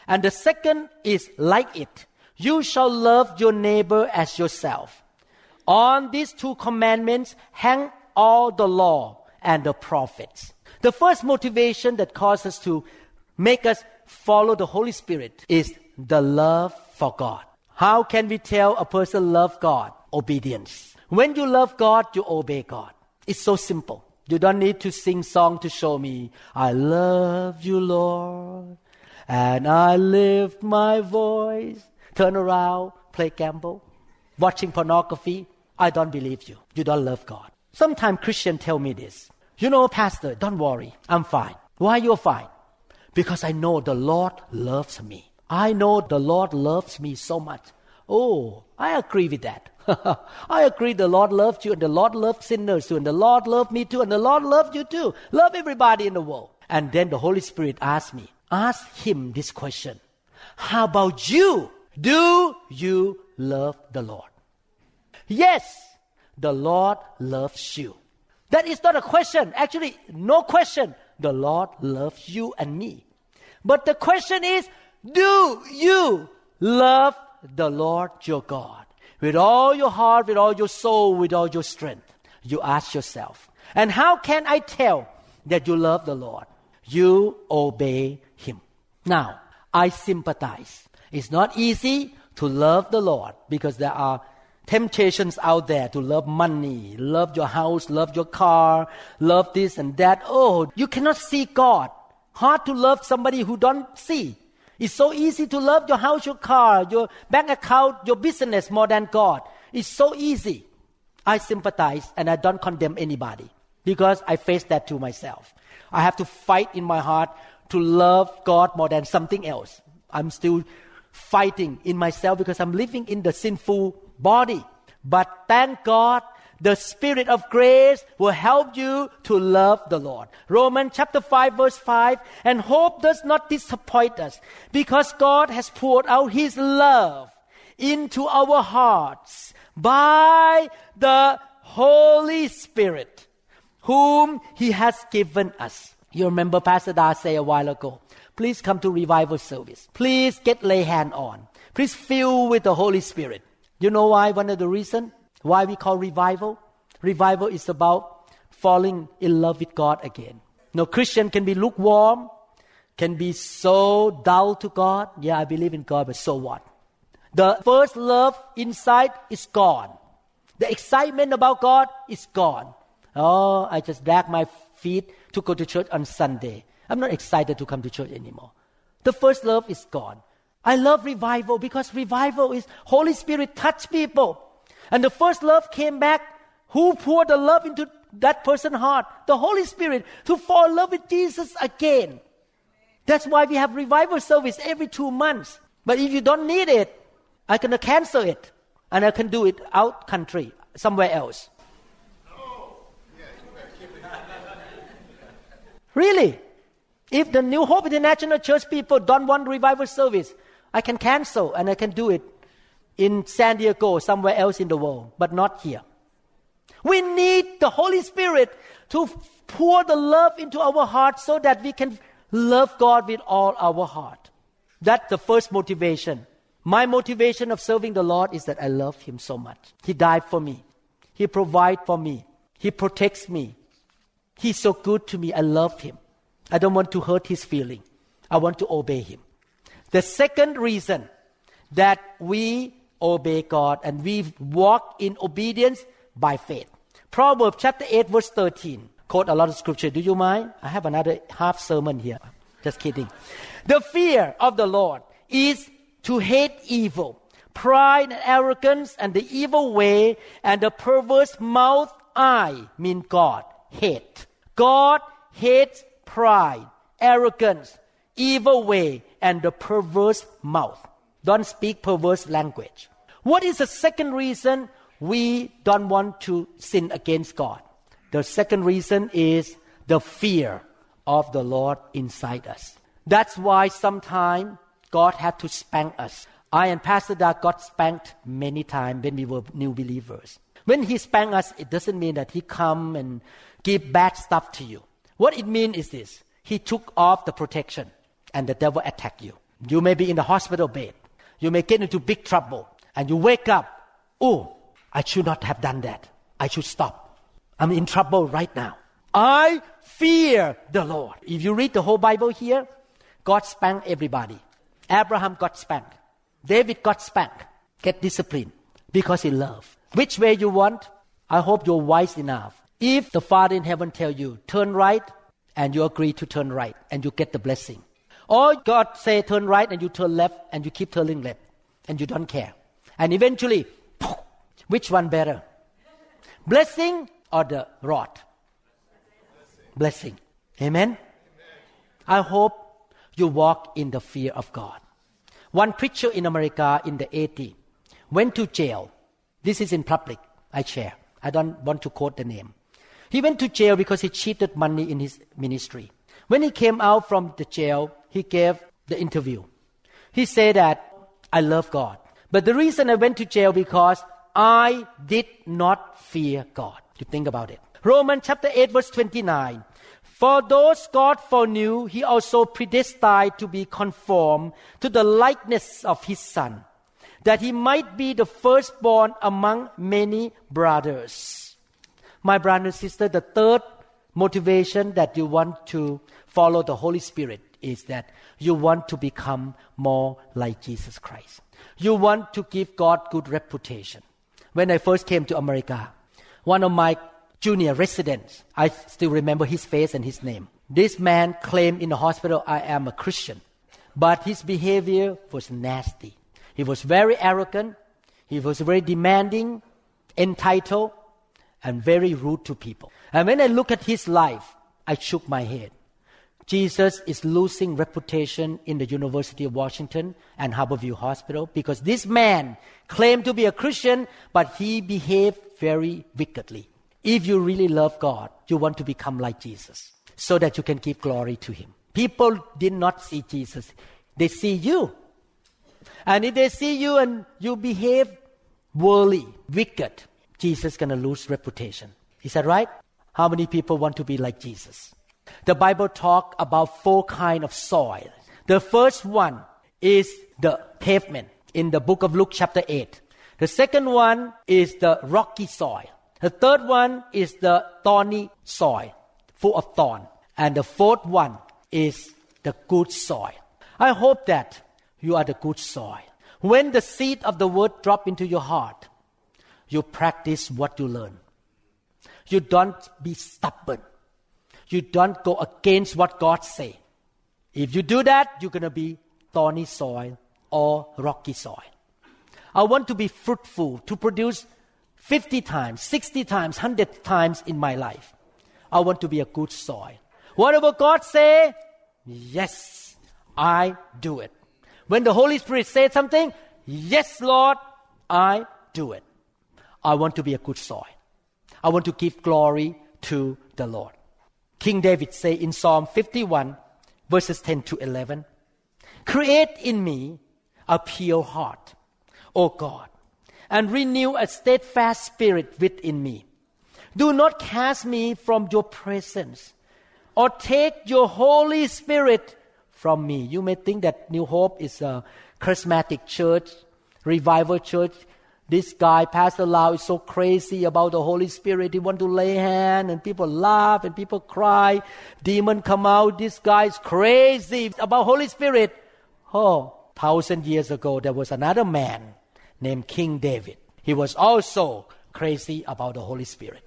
And the second is like it. You shall love your neighbor as yourself. On these two commandments hang all the law and the prophets. The first motivation that causes us to make us follow the Holy Spirit is the love for God. How can we tell a person love God? Obedience. When you love God, you obey God. It's so simple. You don't need to sing song to show me, I love you, Lord, and I lift my voice. Turn around, play gamble, watching pornography. I don't believe you. You don't love God. Sometimes Christians tell me this. You know, Pastor, don't worry. I'm fine. Why you're fine? Because I know the Lord loves me. I know the Lord loves me so much. Oh, I agree with that. *laughs* I agree the Lord loved you and the Lord loved sinners too and the Lord loved me too and the Lord loved you too. Love everybody in the world. And then the Holy Spirit asked me, ask him this question. How about you? Do you love the Lord? Yes, the Lord loves you. That is not a question. Actually, no question. The Lord loves you and me. But the question is, do you love the Lord your God with all your heart, with all your soul, with all your strength? You ask yourself. And how can I tell that you love the Lord? You obey Him. Now, I sympathize. It's not easy to love the Lord because there are temptations out there to love money, love your house, love your car, love this and that. Oh, you cannot see God. Hard to love somebody who don't see. It's so easy to love your house, your car, your bank account, your business more than God. It's so easy. I sympathize and I don't condemn anybody because I face that to myself. I have to fight in my heart to love God more than something else. I'm still fighting in myself because I'm living in the sinful body. But thank God, the Spirit of grace will help you to love the Lord. Romans chapter 5 verse 5, and hope does not disappoint us because God has poured out His love into our hearts by the Holy Spirit, whom He has given us. You remember Pastor Da say a while ago, please come to revival service. Please get lay hand on. Please fill with the Holy Spirit. You know why? One of the reasons why we call revival? Revival is about falling in love with God again. No Christian can be lukewarm, can be so dull to God. Yeah, I believe in God, but so what? The first love inside is gone. The excitement about God is gone. Oh, I just drag my feet to go to church on Sunday. I'm not excited to come to church anymore. The first love is gone. I love revival because revival is Holy Spirit touch people. And the first love came back. Who poured the love into that person's heart? The Holy Spirit to fall in love with Jesus again. That's why we have revival service every two months. But if you don't need it, I can cancel it and I can do it out country, somewhere else. really? If the New Hope International Church people don't want revival service, I can cancel and I can do it in San Diego, somewhere else in the world, but not here. We need the Holy Spirit to pour the love into our heart so that we can love God with all our heart. That's the first motivation. My motivation of serving the Lord is that I love Him so much. He died for me. He provides for me. He protects me. He's so good to me. I love Him. I don't want to hurt His feeling. I want to obey Him. The second reason that we obey God and we walk in obedience by faith. Proverbs chapter 8 verse 13. Quote a lot of scripture. Do you mind? I have another half sermon here. Just kidding. The fear of the Lord is to hate evil. pride and arrogance and the evil way and the perverse mouth I mean God hate. God hates pride, arrogance, evil way and the perverse mouth. Don't speak perverse language. What is the second reason we don't want to sin against God? The second reason is the fear of the Lord inside us. That's why sometimes God had to spank us. I and Pastor Doug got spanked many times when we were new believers. When he spanked us, it doesn't mean that he come and give bad stuff to you. What it means is this. He took off the protection and the devil attack you. You may be in the hospital bed. You may get into big trouble and you wake up. Oh, I should not have done that. I should stop. I'm in trouble right now. I fear the Lord. If you read the whole Bible here, God spanked everybody. Abraham got spanked. David got spanked. Get disciplined because he loved. Which way you want? I hope you're wise enough. If the Father in heaven tell you turn right, and you agree to turn right, and you get the blessing, or God say turn right and you turn left, and you keep turning left, and you don't care, and eventually, which one better? Blessing or the rod? Blessing. Amen. I hope you walk in the fear of God. One preacher in America in the 80s went to jail. This is in public. I share. I don't want to quote the name. He went to jail because he cheated money in his ministry. When he came out from the jail, he gave the interview. He said that I love God. But the reason I went to jail because I did not fear God. You think about it. Romans chapter 8 verse 29. For those God foreknew, he also predestined to be conformed to the likeness of his son, that he might be the firstborn among many brothers. My brother and sister, the third motivation that you want to follow the Holy Spirit is that you want to become more like Jesus Christ. You want to give God good reputation. When I first came to America, one of my junior residents, I still remember his face and his name. This man claimed in the hospital, I am a Christian. But his behavior was nasty. He was very arrogant. He was very demanding, entitled, and very rude to people. And when I look at his life, I shook my head. Jesus is losing reputation in the University of Washington and Harborview Hospital because this man claimed to be a Christian, but he behaved very wickedly. If you really love God, you want to become like Jesus so that you can give glory to Him. People did not see Jesus, they see you. And if they see you and you behave worldly, wicked, Jesus is going to lose reputation. Is that right? How many people want to be like Jesus? The Bible talk about four kind of soil. The first one is the pavement in the book of Luke chapter 8. The second one is the rocky soil. The third one is the thorny soil, full of thorn. And the fourth one is the good soil. I hope that you are the good soil. When the seed of the word drop into your heart, you practice what you learn. You don't be stubborn. You don't go against what God say. If you do that, you're going to be thorny soil or rocky soil. I want to be fruitful, to produce 50 times, 60 times, 100 times in my life. I want to be a good soil. Whatever God say, yes, I do it. When the Holy Spirit says something, yes, Lord, I do it. I want to be a good soil. I want to give glory to the Lord. King David say in Psalm 51 verses 10 to 11, create in me a pure heart, O God, and renew a steadfast spirit within me. Do not cast me from your presence or take your Holy Spirit from me. You may think that New Hope is a charismatic church, revival church. This guy, Pastor Lau, is so crazy about the Holy Spirit. He want to lay hand and people laugh and people cry. Demon come out. This guy is crazy about Holy Spirit. Oh, thousand years ago, there was another man named King David. He was also crazy about the Holy Spirit.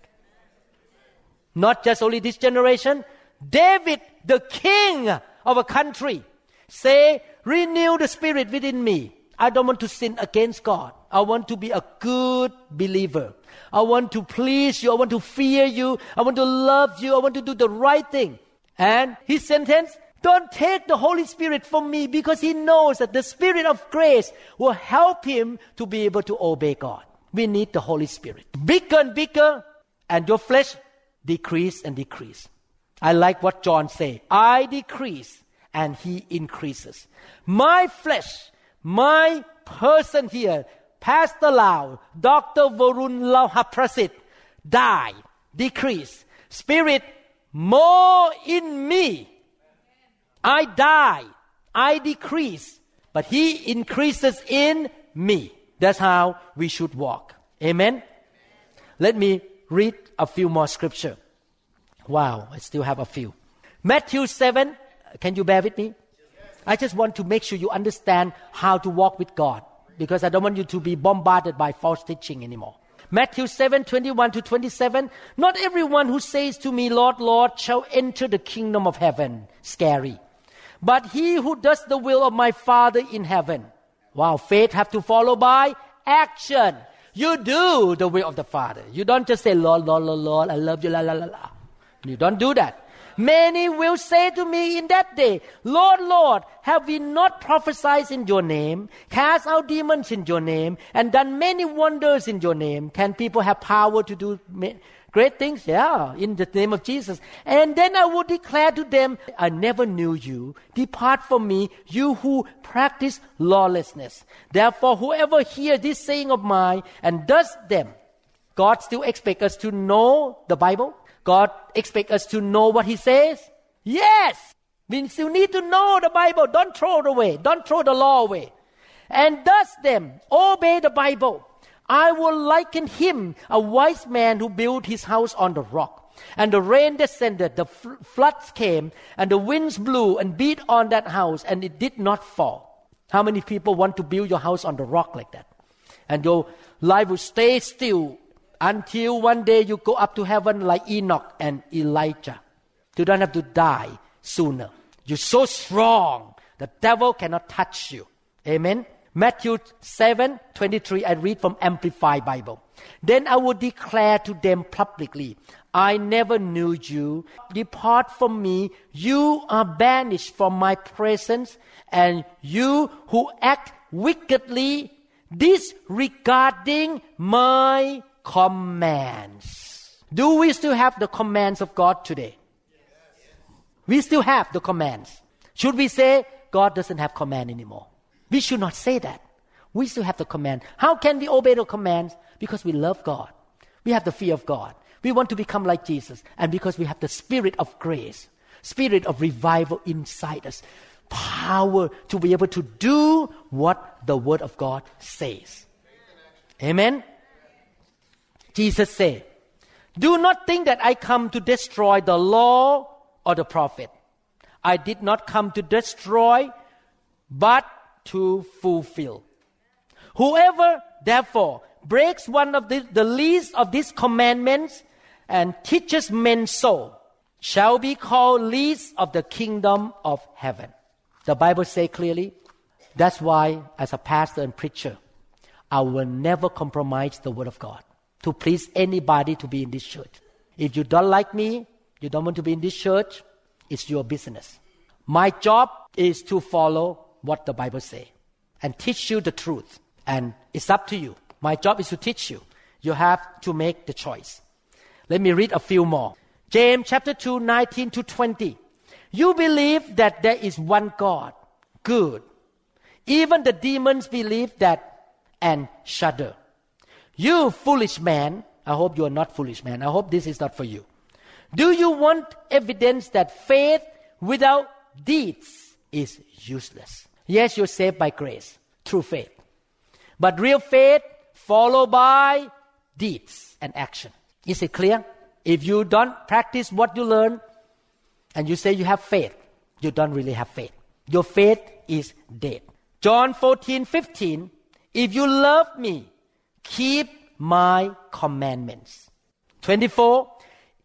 Not just only this generation, David, the king of a country, say, renew the spirit within me. I don't want to sin against God. I want to be a good believer. I want to please you. I want to fear you. I want to love you. I want to do the right thing. And his sentence, don't take the Holy Spirit from me because he knows that the Spirit of grace will help him to be able to obey God. We need the Holy Spirit. Bigger and bigger, and your flesh decrease and decrease. I like what John say. I decrease and he increases. My flesh, my person here, Pastor Lau, Dr. Varun Laohaprasit, die, decrease. Spirit, more in me. I die, I decrease, but he increases in me. That's how we should walk. Amen. Let me read a few more scripture. Wow, I still have a few. Matthew 7, can you bear with me? I just want to make sure you understand how to walk with God because I don't want you to be bombarded by false teaching anymore. Matthew 7 21 to 27. Not everyone who says to me, Lord, Lord, shall enter the kingdom of heaven. Scary. But he who does the will of my Father in heaven. Wow, faith have to follow by action. You do the will of the Father. You don't just say, Lord, Lord, Lord, Lord, I love you, la, la, la, la. You don't do that. Many will say to me in that day, Lord, Lord, have we not prophesied in your name, cast out demons in your name, and done many wonders in your name? Can people have power to do great things? Yeah, in the name of Jesus. And then I will declare to them, I never knew you. Depart from me, you who practice lawlessness. Therefore, whoever hears this saying of mine and does them, God still expects us to know the Bible God expects us to know what He says? Yes! We still need to know the Bible. Don't throw it away. Don't throw the law away. And thus them obey the Bible. I will liken him, a wise man who built his house on the rock. And the rain descended, the fl- floods came, and the winds blew and beat on that house, and it did not fall. How many people want to build your house on the rock like that? And your life will stay still until one day you go up to heaven like Enoch and Elijah. You don't have to die sooner. You're so strong, the devil cannot touch you. Amen. Matthew 7 23, I read from Amplified Bible. Then I will declare to them publicly, I never knew you. Depart from me. You are banished from my presence, and you who act wickedly, disregarding my commands. Do we still have the commands of God today? We still have the commands. Should we say God doesn't have command anymore? We should not say that. We still have the command. How can we obey the commands? Because we love God. We have the fear of God. We want to become like Jesus. And because we have the spirit of grace, spirit of revival inside us, power to be able to do what the Word of God says. Amen. Jesus said, Do not think that I come to destroy the law or the prophet. I did not come to destroy, but to fulfill. Whoever, therefore, breaks one of the, the least of these commandments and teaches men so shall be called least of the kingdom of heaven. The Bible say clearly. That's why, as a pastor and preacher, I will never compromise the word of God to please anybody to be in this church. If you don't like me, you don't want to be in this church, it's your business. My job is to follow what the Bible says and teach you the truth. And it's up to you. My job is to teach you. You have to make the choice. Let me read a few more. James chapter 2, 19 to 20. You believe that there is one God. Good. Even the demons believe that and shudder. You foolish man, I hope you are not foolish man. I hope this is not for you. Do you want evidence that faith without deeds is useless? Yes, you're saved by grace through faith. But real faith followed by deeds and action. Is it clear? If you don't practice what you learn and you say you have faith, you don't really have faith. Your faith is dead. John 14, 15. If you love me, keep my commandments. 24.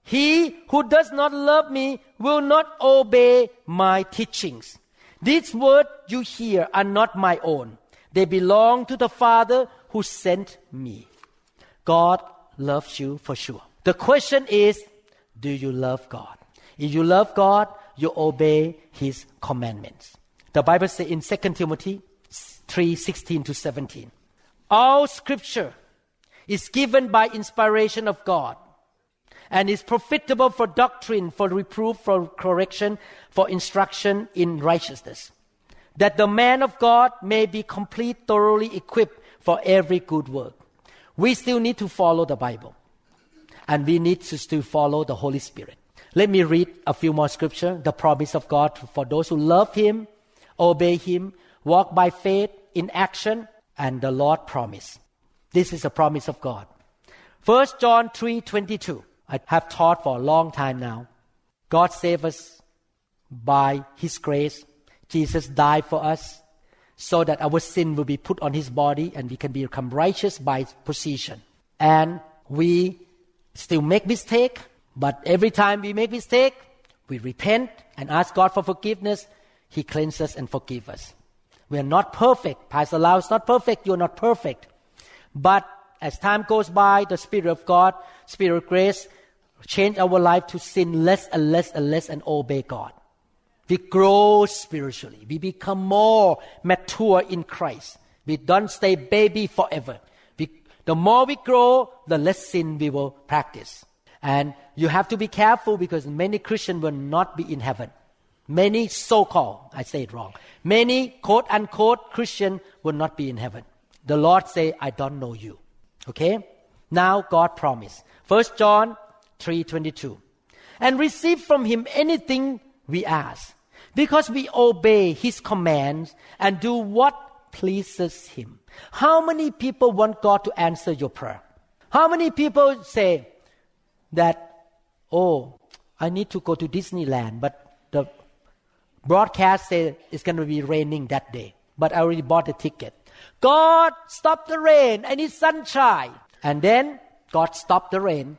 He who does not love me will not obey my teachings. These words you hear are not my own. They belong to the Father who sent me. God loves you for sure. The question is, do you love God? If you love God, you obey His commandments. The Bible says in 2 Timothy 3 16 to 17, all scripture is given by inspiration of God and is profitable for doctrine, for reproof, for correction, for instruction in righteousness, that the man of God may be complete, thoroughly equipped for every good work. We still need to follow the Bible, and we need to still follow the Holy Spirit. Let me read a few more scripture. The promise of God for those who love Him, obey Him, walk by faith in action, and the Lord promise. This is a promise of God. 1 John 3 22. I have taught for a long time now. God saved us by His grace. Jesus died for us so that our sin will be put on His body and we can become righteous by position. And we still make mistake, but every time we make mistake, we repent and ask God for forgiveness. He cleanses and forgives us. We are not perfect. Pastor Lau is not perfect. You are not perfect. But as time goes by, the Spirit of God, Spirit of grace, change our life to sin less and less and less and obey God. We grow spiritually. We become more mature in Christ. We don't stay baby forever. We, the more we grow, the less sin we will practice. And you have to be careful because many Christians will not be in heaven. Many so-called, I say it wrong. Many quote unquote Christian will not be in heaven. The Lord say, I don't know you. Okay? Now God promised. First John 3:22. And receive from him anything we ask, because we obey his commands and do what pleases him. How many people want God to answer your prayer? How many people say that, oh, I need to go to Disneyland, but the broadcast said it's going to be raining that day, but I already bought the ticket. God, stop the rain. I need sunshine. And then God stopped the rain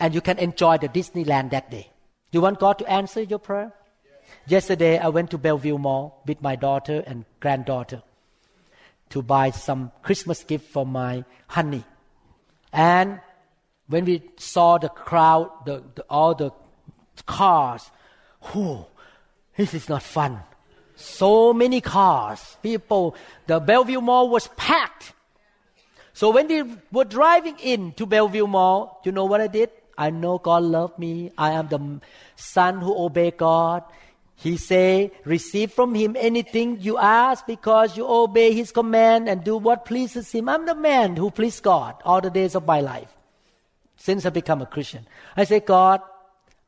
and you can enjoy the Disneyland that day. You want God to answer your prayer? Yesterday, I went to Bellevue Mall with my daughter and granddaughter to buy some Christmas gift for my honey. And when we saw the crowd, the, the, all the cars, whew, this is not fun. So many cars, people, the Bellevue Mall was packed. So when we were driving in to Bellevue Mall, you know what I did? I know God loved me. I am the son who obey God. He say, receive from him anything you ask because you obey his command and do what pleases him. I'm the man who please God all the days of my life since I become a Christian. I say, God,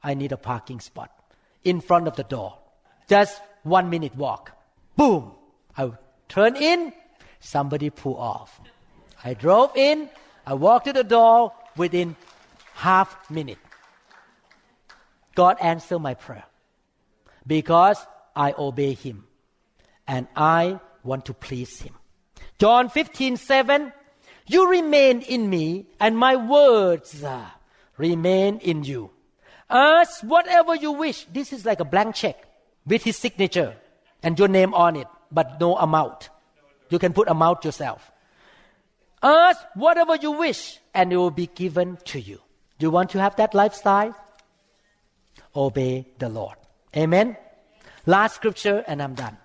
I need a parking spot in front of the door. Just one minute walk. Boom. I turn in, somebody pull off. I drove in, I walked to the door within half minute. God answered my prayer because I obey Him and I want to please Him. John 15, 7, you remain in me and my words uh, remain in you. Ask whatever you wish. This is like a blank check with his signature and your name on it, but no amount. You can put amount yourself. Ask whatever you wish and it will be given to you. Do you want to have that lifestyle? Obey the Lord. Amen. Last scripture, and I'm done.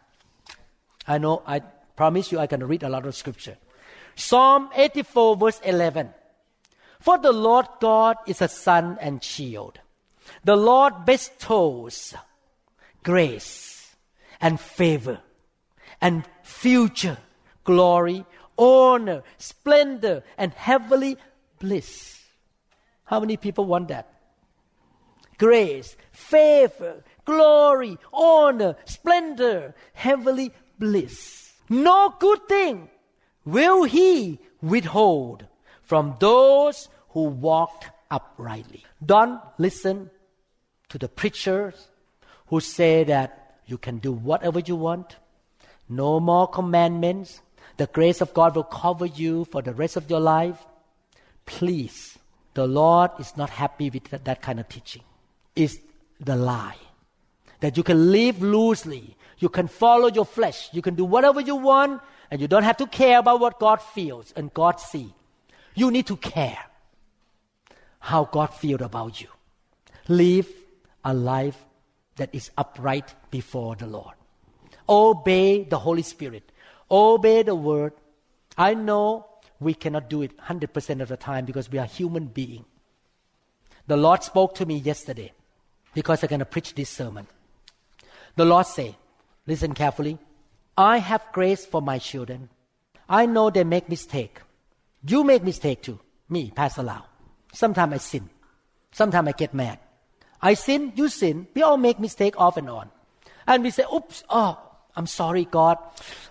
I know, I promise you, I can read a lot of scripture. Psalm 84, verse 11. For the Lord God is a sun and shield. The Lord bestows grace and favor and future glory, honor, splendor, and heavenly bliss. How many people want that? Grace, favor, glory, honor, splendor, heavenly bliss. No good thing will he withhold from those who walked uprightly. Don't listen to the preachers who say that you can do whatever you want. No more commandments. The grace of God will cover you for the rest of your life. Please the Lord is not happy with that, that kind of teaching. It's the lie. That you can live loosely. You can follow your flesh. You can do whatever you want and you don't have to care about what God feels and God see. You need to care how God feels about you. Live a life that is upright before the Lord. Obey the Holy Spirit. Obey the word. I know we cannot do it 100% of the time because we are human beings. The Lord spoke to me yesterday because I'm going to preach this sermon. The Lord say, listen carefully. I have grace for my children. I know they make mistake. You make mistake too. Me, Pastor Lau. Sometimes I sin. Sometimes I get mad. I sin, you sin. We all make mistake off and on. And we say, oops, oh, I'm sorry, God.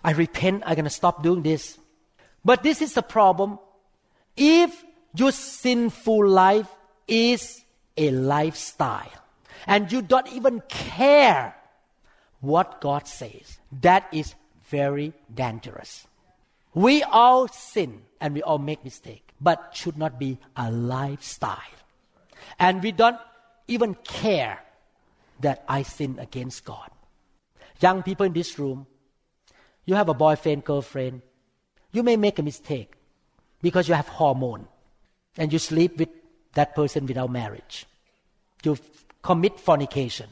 I repent. I'm going to stop doing this. But this is the problem. If your sinful life is a lifestyle and you don't even care what God says, that is very dangerous. We all sin and we all make mistake, but should not be a lifestyle. And we don't even care that I sin against God. Young people in this room, you have a boyfriend, girlfriend, you may make a mistake because you have hormone and you sleep with that person without marriage. You commit fornication.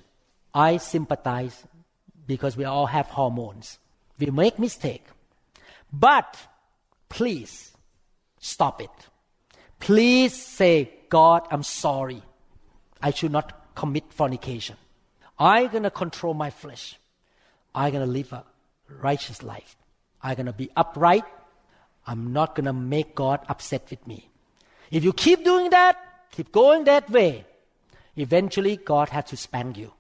I sympathize because we all have hormones. We make mistake. But please stop it. Please say, God, I'm sorry. I should not commit fornication. I'm going to control my flesh. I'm going to live a righteous life. I'm going to be upright. I'm not going to make God upset with me. If you keep doing that, keep going that way, eventually God has to spank you.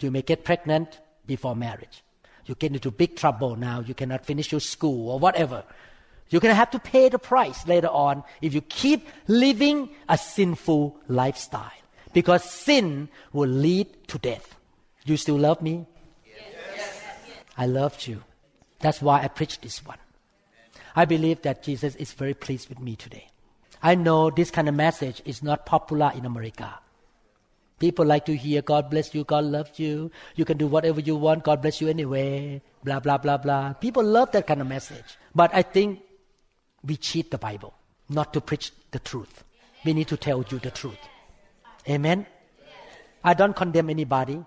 You may get pregnant before marriage. You get into big trouble now. You cannot finish your school or whatever. You're going to have to pay the price later on if you keep living a sinful lifestyle. Because sin will lead to death. You still love me? Yes. I loved you. That's why I preached this one. I believe that Jesus is very pleased with me today. I know this kind of message is not popular in America. People like to hear, God bless you, God loves you, you can do whatever you want, God bless you anyway, blah, blah, blah, blah. People love that kind of message. But I think we cheat the Bible not to preach the truth. We need to tell you the truth. Amen? I don't condemn anybody.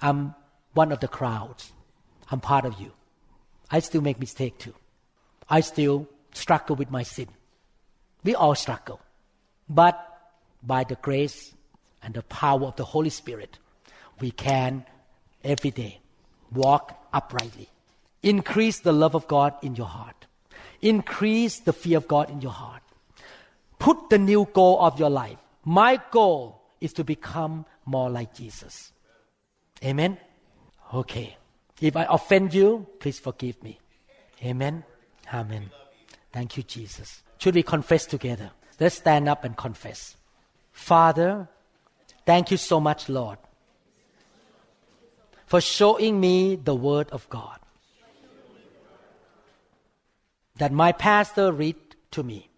I'm one of the crowds. I'm part of you. I still make mistake too. I still struggle with my sin. We all struggle. But by the grace and the power of the Holy Spirit, we can every day walk uprightly. Increase the love of God in your heart. Increase the fear of God in your heart. Put the new goal of your life. My goal is to become more like Jesus. Amen? Okay. If I offend you, please forgive me. Amen. Amen. Thank you, Jesus. Should we confess together? Let's stand up and confess. Father, thank you so much, Lord, for showing me the Word of God that my pastor read to me.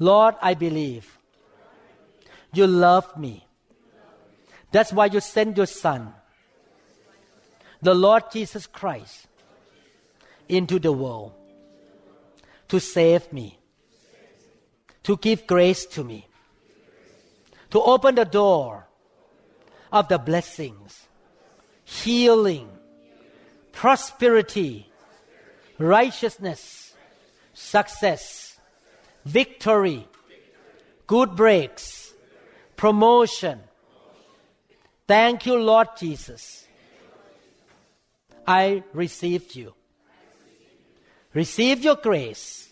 Lord, I believe you love me. That's why you sent your Son, the Lord Jesus Christ, into the world to save me, to give grace to me, to open the door of the blessings, healing, prosperity, righteousness, success, victory, good breaks, promotion. Thank you, Lord Jesus. I received you Receive your grace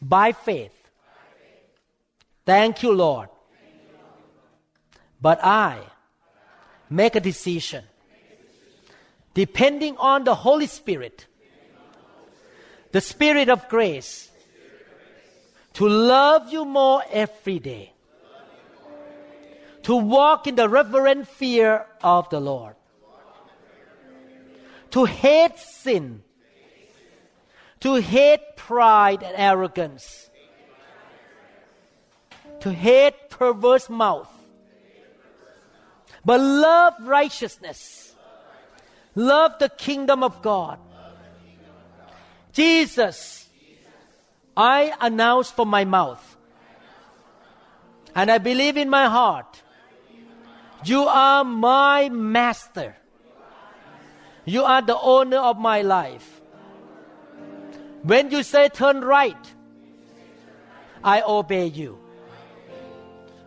by faith. Thank you, Lord. But I make a decision depending on the Holy Spirit, the Spirit of grace, to love you more every day, to walk in the reverent fear of the Lord, to hate sin. To hate pride and arrogance, to hate perverse mouth, but love righteousness, love the kingdom of God. Jesus, I announce from my mouth, and I believe in my heart, you are my master. You are the owner of my life. When you say turn right, I obey you.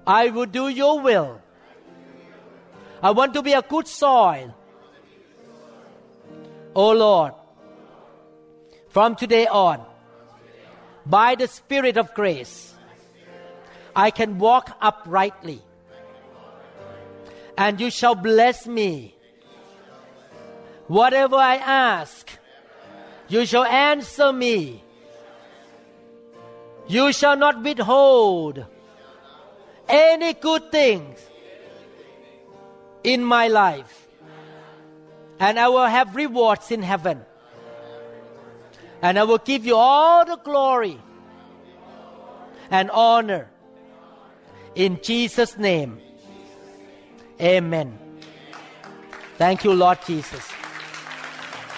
I will do your will. I want to be a good soil. Oh Lord, from today on, by the Spirit of grace, I can walk uprightly. And you shall bless me. Whatever I ask, you shall answer me. You shall not withhold any good things in my life. And I will have rewards in heaven. And I will give you all the glory and honor. In Jesus' name. Amen. Thank you, Lord Jesus.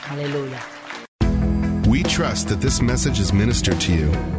Hallelujah. We trust that this message is ministered to you.